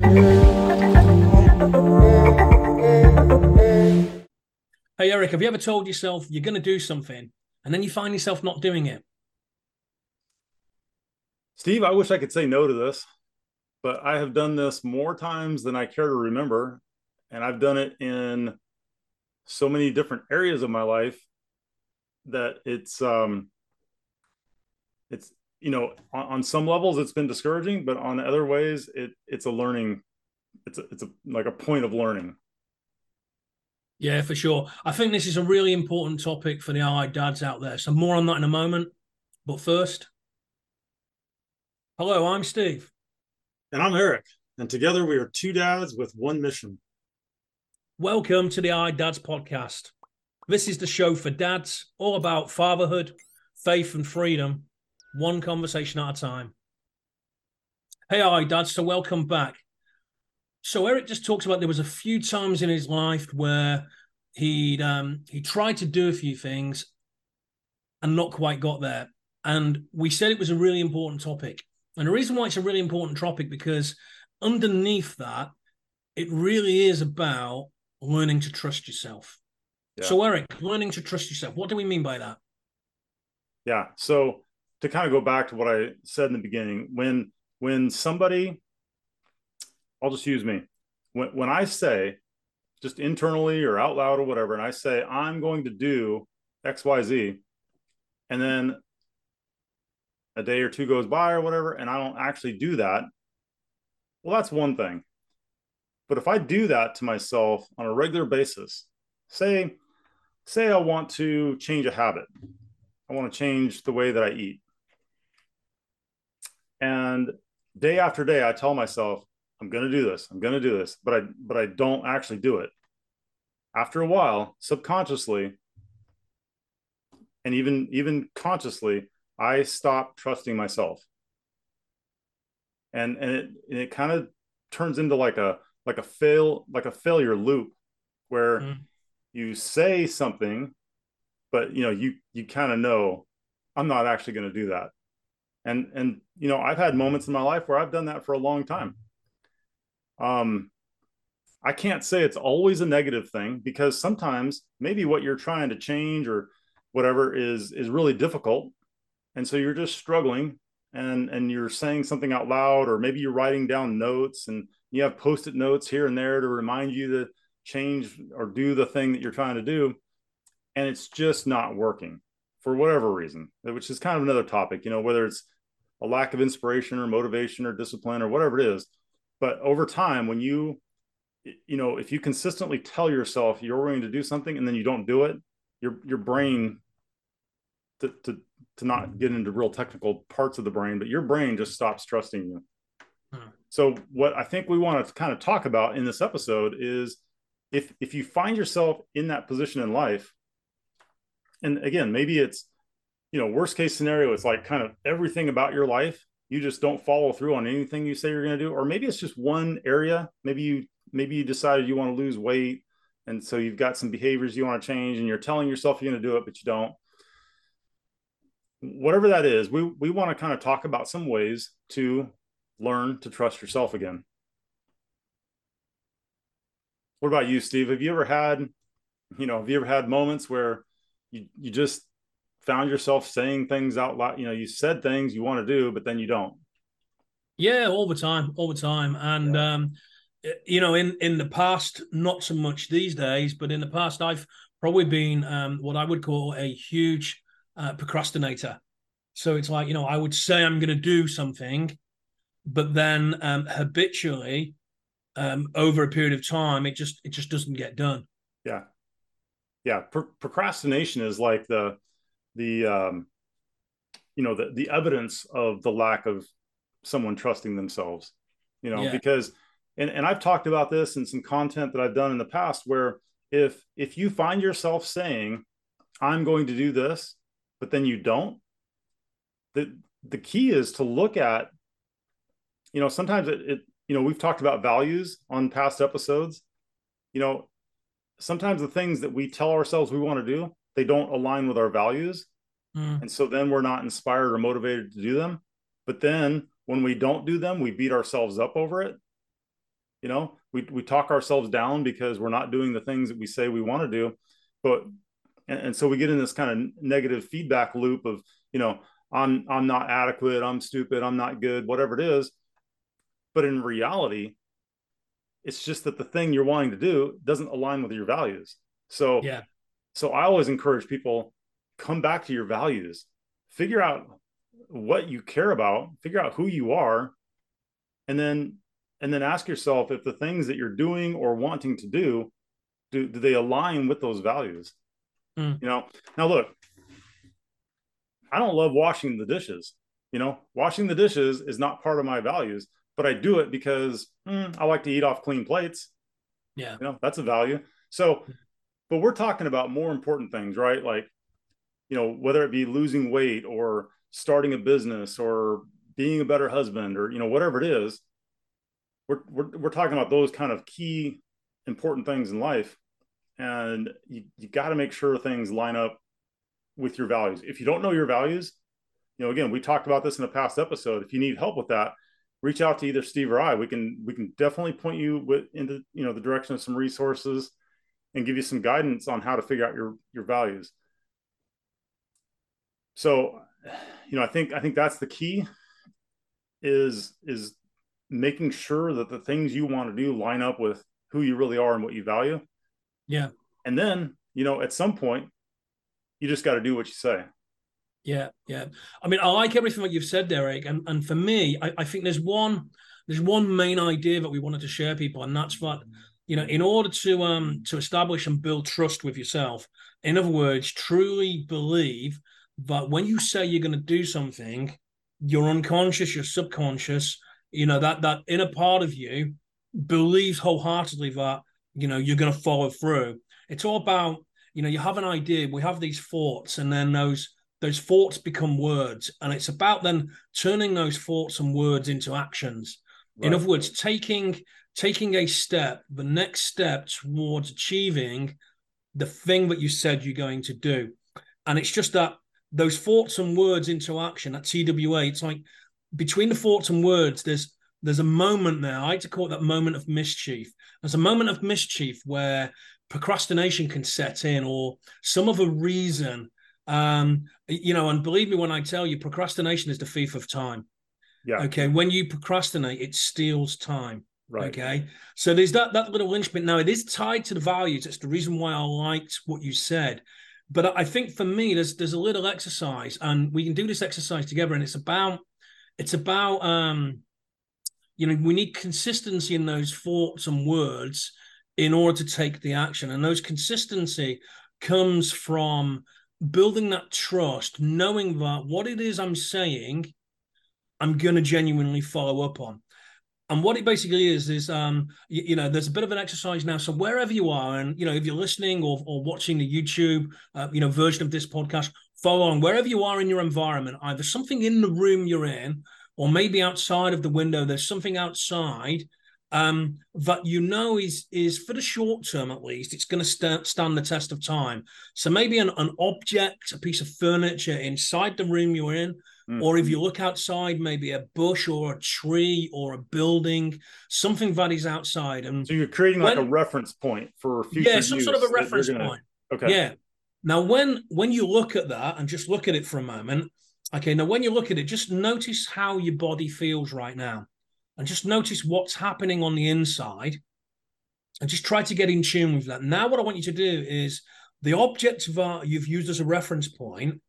Hey, Eric, have you ever told yourself you're going to do something and then you find yourself not doing it? Steve, I wish I could say no to this, but I have done this more times than I care to remember. And I've done it in so many different areas of my life that it's, um, it's, you know, on, on some levels it's been discouraging, but on other ways it it's a learning, it's a, it's a, like a point of learning. Yeah, for sure. I think this is a really important topic for the allied dads out there. So more on that in a moment. But first, hello, I'm Steve. And I'm Eric. And together we are two dads with one mission. Welcome to the Allied Dads podcast. This is the show for dads, all about fatherhood, faith, and freedom, one conversation at a time. Hey, Allied Dad. so welcome back. So Eric just talks about there was a few times in his life where he'd um, he tried to do a few things and not quite got there. And we said it was a really important topic. And the reason why it's a really important topic because underneath that, it really is about learning to trust yourself. Yeah. So Eric, learning to trust yourself. What do we mean by that? Yeah. So to kind of go back to what I said in the beginning, when when somebody I'll just use me. When when I say just internally or out loud or whatever, and I say I'm going to do X, Y, Z, and then a day or two goes by or whatever, and I don't actually do that, well, that's one thing. But if I do that to myself on a regular basis, say, say I want to change a habit, I want to change the way that I eat. And day after day, I tell myself, I'm going to do this. I'm going to do this, but I but I don't actually do it. After a while, subconsciously and even even consciously, I stop trusting myself. And and it and it kind of turns into like a like a fail like a failure loop where mm. you say something but you know you you kind of know I'm not actually going to do that. And and you know, I've had moments in my life where I've done that for a long time. Um, I can't say it's always a negative thing because sometimes maybe what you're trying to change or whatever is is really difficult, and so you're just struggling and and you're saying something out loud or maybe you're writing down notes and you have post-it notes here and there to remind you to change or do the thing that you're trying to do. And it's just not working for whatever reason which is kind of another topic you know whether it's a lack of inspiration or motivation or discipline or whatever it is but over time when you you know if you consistently tell yourself you're going to do something and then you don't do it your your brain to, to to not get into real technical parts of the brain but your brain just stops trusting you hmm. so what i think we want to kind of talk about in this episode is if if you find yourself in that position in life and again maybe it's you know worst case scenario it's like kind of everything about your life you just don't follow through on anything you say you're going to do or maybe it's just one area maybe you maybe you decided you want to lose weight and so you've got some behaviors you want to change and you're telling yourself you're going to do it but you don't. Whatever that is we we want to kind of talk about some ways to learn to trust yourself again. What about you steve? Have you ever had you know have you ever had moments where you you just found yourself saying things out loud. You know you said things you want to do but then you don't. Yeah all the time all the time. And yeah. um you know in in the past not so much these days but in the past i've probably been um what i would call a huge uh, procrastinator. So it's like you know i would say i'm going to do something but then um habitually um over a period of time it just it just doesn't get done. Yeah yeah Pro- procrastination is like the the um, you know the the evidence of the lack of someone trusting themselves you know yeah. because and, and i've talked about this in some content that i've done in the past where if if you find yourself saying i'm going to do this but then you don't the the key is to look at you know sometimes it, it you know we've talked about values on past episodes you know sometimes the things that we tell ourselves we want to do they don't align with our values. Mm. And so then we're not inspired or motivated to do them. But then when we don't do them, we beat ourselves up over it. You know, we we talk ourselves down because we're not doing the things that we say we want to do, but and, and so we get in this kind of negative feedback loop of you know I'm I'm not adequate, I'm stupid, I'm not good, whatever it is. But in reality, it's just that the thing you're wanting to do doesn't align with your values. So yeah. So I always encourage people come back to your values. Figure out what you care about, figure out who you are, and then and then ask yourself if the things that you're doing or wanting to do do, do they align with those values? Mm. You know, now look, I don't love washing the dishes. You know, washing the dishes is not part of my values, but I do it because mm, I like to eat off clean plates. Yeah. You know, that's a value. So, but we're talking about more important things, right? Like, you know, whether it be losing weight or starting a business or being a better husband or, you know, whatever it is, we're, we're, we're talking about those kind of key important things in life. And you, you got to make sure things line up with your values. If you don't know your values, you know, again, we talked about this in a past episode. If you need help with that, reach out to either Steve or I. We can we can definitely point you with into you know the direction of some resources and give you some guidance on how to figure out your your values. So, you know, I think I think that's the key is is making sure that the things you want to do line up with who you really are and what you value. Yeah. And then, you know, at some point you just got to do what you say. Yeah, yeah. I mean, I like everything that you've said, Eric. And and for me, I, I think there's one there's one main idea that we wanted to share people, and that's that you know, in order to um to establish and build trust with yourself, in other words, truly believe that when you say you're going to do something, your unconscious, your subconscious, you know, that that inner part of you believes wholeheartedly that you know you're going to follow through. It's all about you know you have an idea we have these thoughts and then those those thoughts become words and it's about then turning those thoughts and words into actions. Right. in other words taking taking a step the next step towards achieving the thing that you said you're going to do. And it's just that those thoughts and words into action at twa it's like between the thoughts and words there's there's a moment there. I like to call it that moment of mischief. There's a moment of mischief where procrastination can set in or some other reason um you know and believe me when i tell you procrastination is the thief of time. Yeah. Okay when you procrastinate it steals time. Right. Okay? So there's that that little linchpin now it is tied to the values. It's the reason why i liked what you said. But i think for me there's there's a little exercise and we can do this exercise together and it's about it's about um you know we need consistency in those thoughts and words in order to take the action. And those consistency comes from building that trust, knowing that what it is I'm saying, I'm going to genuinely follow up on. And what it basically is is, um, you, you, know, there's a bit of an exercise now. So wherever you are, and you know, if you're listening or, or watching the YouTube, uh, you know, version of this podcast, follow on wherever you are in your environment. Either something in the room you're in, or maybe outside of the window. There's something outside um, that you know is is for the short term at least it's going to st- stand the test of time. So maybe an, an object, a piece of furniture inside the room you're in, mm. or if you look outside, maybe a bush or a tree or a building, something that is outside. And so you're creating like a reference point for future. Yeah, some sort of a reference gonna... point. Okay. Yeah. Now, when when you look at that and just look at it for a moment, okay. Now, when you look at it, just notice how your body feels right now and just notice what's happening on the inside and just try to get in tune with that. Now, what I want you to do is the object that you've used as a reference point,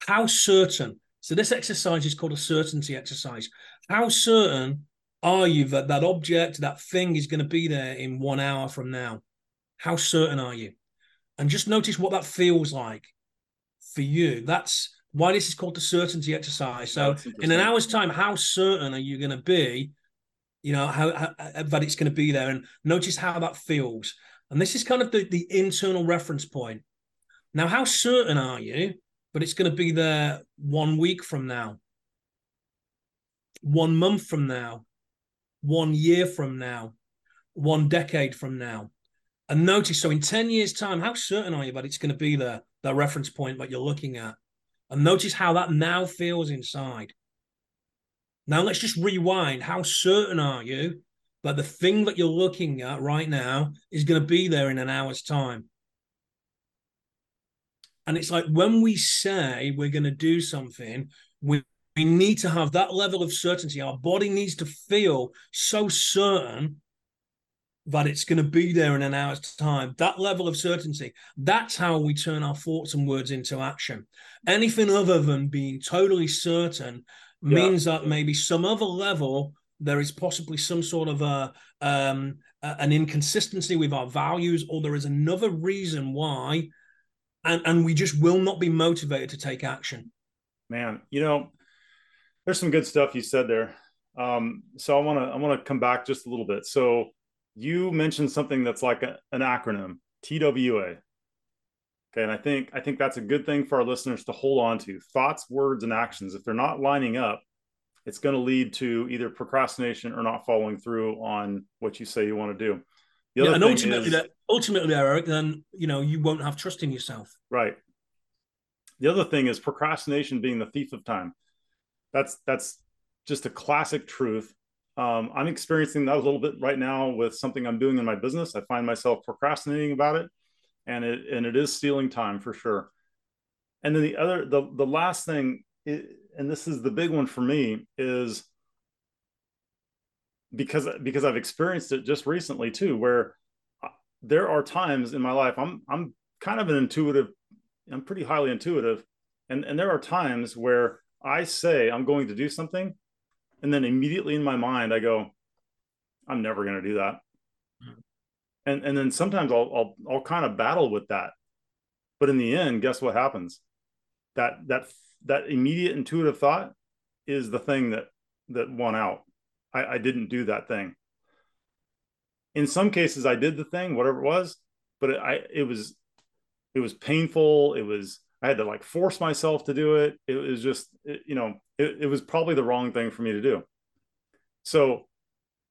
how certain. So, this exercise is called a certainty exercise. How certain are you that that object, that thing is going to be there in one hour from now? How certain are you? And just notice what that feels like for you. That's why this is called the certainty exercise. So, in an hour's time, how certain are you going to be? You know how, how uh, that it's going to be there, and notice how that feels. And this is kind of the, the internal reference point. Now, how certain are you? But it's going to be there one week from now, one month from now, one year from now, one decade from now. And notice, so in 10 years' time, how certain are you that it's going to be there, that reference point that you're looking at? And notice how that now feels inside. Now let's just rewind. How certain are you that the thing that you're looking at right now is going to be there in an hour's time. And it's like when we say we're going to do something, we, we need to have that level of certainty. Our body needs to feel so certain that it's going to be there in an hour's time. That level of certainty, that's how we turn our thoughts and words into action. Anything other than being totally certain yeah. means that maybe some other level there is possibly some sort of a um, an inconsistency with our values, or there is another reason why, and and we just will not be motivated to take action. Man, you know, there's some good stuff you said there. Um, so I want to I want to come back just a little bit. So you mentioned something that's like a, an acronym, TWA. Okay, and I think I think that's a good thing for our listeners to hold on to. Thoughts, words, and actions. If they're not lining up, it's going to lead to either procrastination or not following through on what you say you want to do. yeah, and ultimately, is, that, ultimately, Eric, then you know you won't have trust in yourself. Right. The other thing is procrastination being the thief of time. That's that's just a classic truth. Um, I'm experiencing that a little bit right now with something I'm doing in my business. I find myself procrastinating about it, and it and it is stealing time for sure. And then the other, the the last thing and this is the big one for me is because because I've experienced it just recently too where uh, there are times in my life I'm I'm kind of an intuitive I'm pretty highly intuitive and and there are times where I say I'm going to do something and then immediately in my mind I go I'm never going to do that mm-hmm. and and then sometimes I'll I'll I'll kind of battle with that but in the end guess what happens that that that immediate intuitive thought is the thing that that won out. I, I didn't do that thing. In some cases, I did the thing, whatever it was, but it, I it was it was painful. It was I had to like force myself to do it. It was just it, you know it, it was probably the wrong thing for me to do. So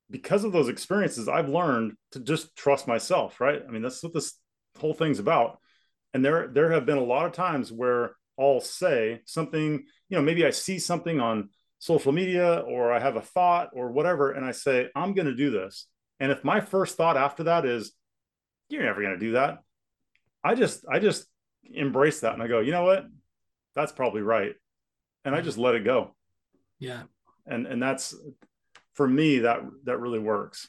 because of those experiences, I've learned to just trust myself. Right? I mean, that's what this whole thing's about. And there there have been a lot of times where I'll say something, you know, maybe I see something on social media or I have a thought or whatever, and I say, I'm going to do this. And if my first thought after that is, you're never going to do that, I just, I just embrace that and I go, you know what? That's probably right. And I just let it go. Yeah. And, and that's for me, that, that really works.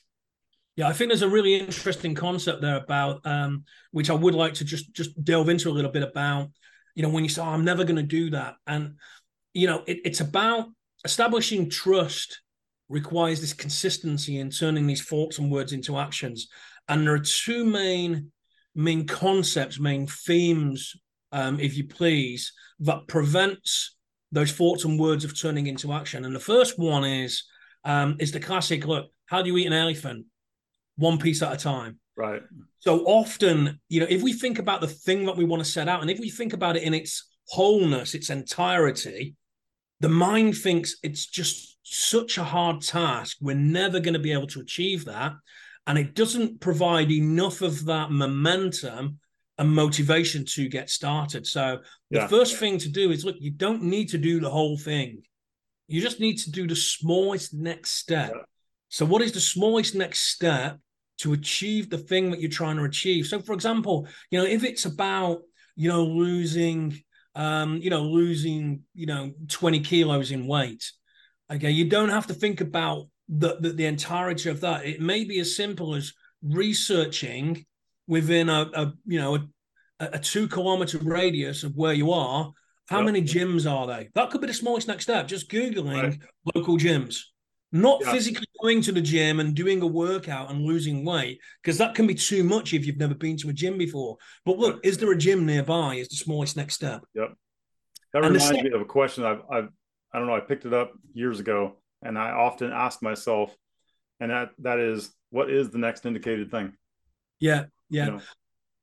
Yeah, I think there's a really interesting concept there about um, which I would like to just just delve into a little bit about you know, when you say, oh, I'm never going to do that. And, you know, it, it's about establishing trust requires this consistency in turning these thoughts and words into actions. And there are two main main concepts, main themes, um, if you please, that prevents those thoughts and words of turning into action. And the first one is um, is the classic look, how do you eat an elephant? One piece at a time. Right. So often, you know, if we think about the thing that we want to set out, and if we think about it in its wholeness, its entirety, the mind thinks it's just such a hard task. We're never going to be able to achieve that. And it doesn't provide enough of that momentum and motivation to get started. So the yeah. first thing to do is look, you don't need to do the whole thing. You just need to do the smallest next step. Yeah. So, what is the smallest next step to achieve the thing that you're trying to achieve. So, for example, you know, if it's about you know losing, um, you know, losing, you know, 20 kilos in weight, okay, you don't have to think about the, the, the entirety of that. It may be as simple as researching within a, a you know a, a, two kilometer radius of where you are. How yep. many gyms are they? That could be the smallest next step. Just googling right. local gyms not physically going to the gym and doing a workout and losing weight because that can be too much if you've never been to a gym before but look is there a gym nearby is the smallest next step yep that and reminds me of a question I've, I've i don't know i picked it up years ago and i often ask myself and that that is what is the next indicated thing yeah yeah you know?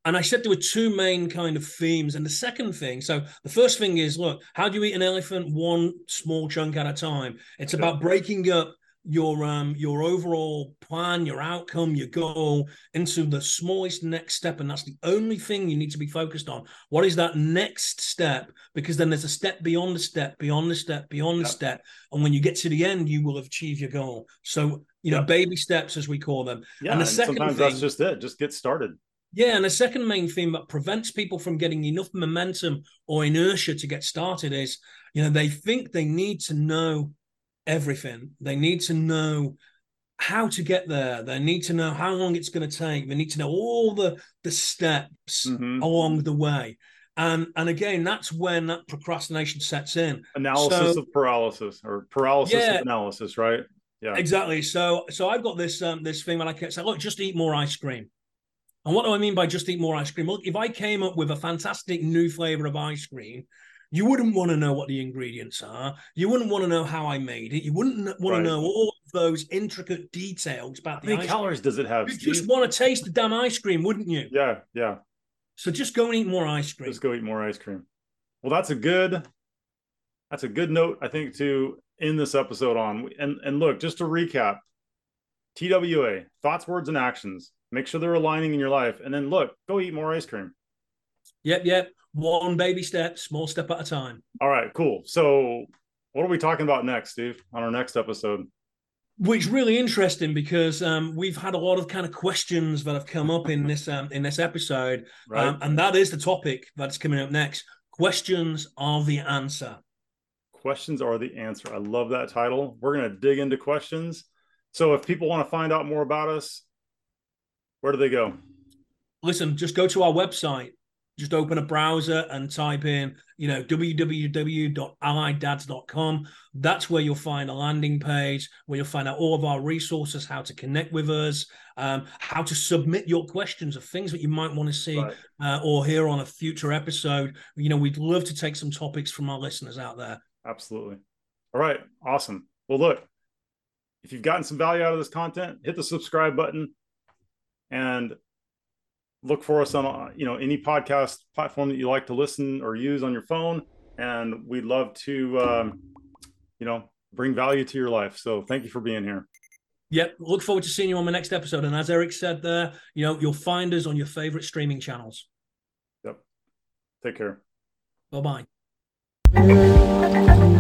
And I said there were two main kind of themes. And the second thing, so the first thing is look, how do you eat an elephant one small chunk at a time? It's about breaking up your um your overall plan, your outcome, your goal into the smallest next step, and that's the only thing you need to be focused on. What is that next step? Because then there's a step beyond the step, beyond the step, beyond the step, and when you get to the end, you will have achieved your goal. So you know, baby steps as we call them. Yeah, and the and second sometimes thing, that's just it. Just get started. Yeah, and the second main theme that prevents people from getting enough momentum or inertia to get started is, you know, they think they need to know everything. They need to know how to get there. They need to know how long it's going to take. They need to know all the the steps mm-hmm. along the way. And and again, that's when that procrastination sets in. Analysis so, of paralysis or paralysis yeah, of analysis, right? Yeah, exactly. So so I've got this um this thing that I say, look, just eat more ice cream. And what do I mean by just eat more ice cream? Look, if I came up with a fantastic new flavor of ice cream you wouldn't want to know what the ingredients are. You wouldn't want to know how I made it. You wouldn't want right. to know all of those intricate details about how many calories cream. does it have? You just want to taste the damn ice cream, wouldn't you? Yeah, yeah. So just go and eat more ice cream. Just go eat more ice cream. Well, that's a good that's a good note, I think, to end this episode on. And and look, just to recap, TWA, thoughts, words, and actions. Make sure they're aligning in your life. And then look, go eat more ice cream. Yep, yep one baby step, small step at a time. All right, cool. So, what are we talking about next, Steve, on our next episode? Which really interesting because um, we've had a lot of kind of questions that have come up in this um, in this episode, right. um, and that is the topic that's coming up next. Questions are the answer. Questions are the answer. I love that title. We're going to dig into questions. So, if people want to find out more about us, where do they go? Listen, just go to our website, just open a browser and type in, you know, www.allieddads.com. That's where you'll find a landing page where you'll find out all of our resources, how to connect with us, um, how to submit your questions of things that you might want to see right. uh, or hear on a future episode. You know, we'd love to take some topics from our listeners out there. Absolutely. All right. Awesome. Well, look, if you've gotten some value out of this content, hit the subscribe button and look for us on you know any podcast platform that you like to listen or use on your phone and we'd love to um, you know bring value to your life so thank you for being here Yep. Look forward to seeing you on the next episode. And as Eric said there, you know, you'll find us on your favorite streaming channels. Yep. Take care. Bye bye.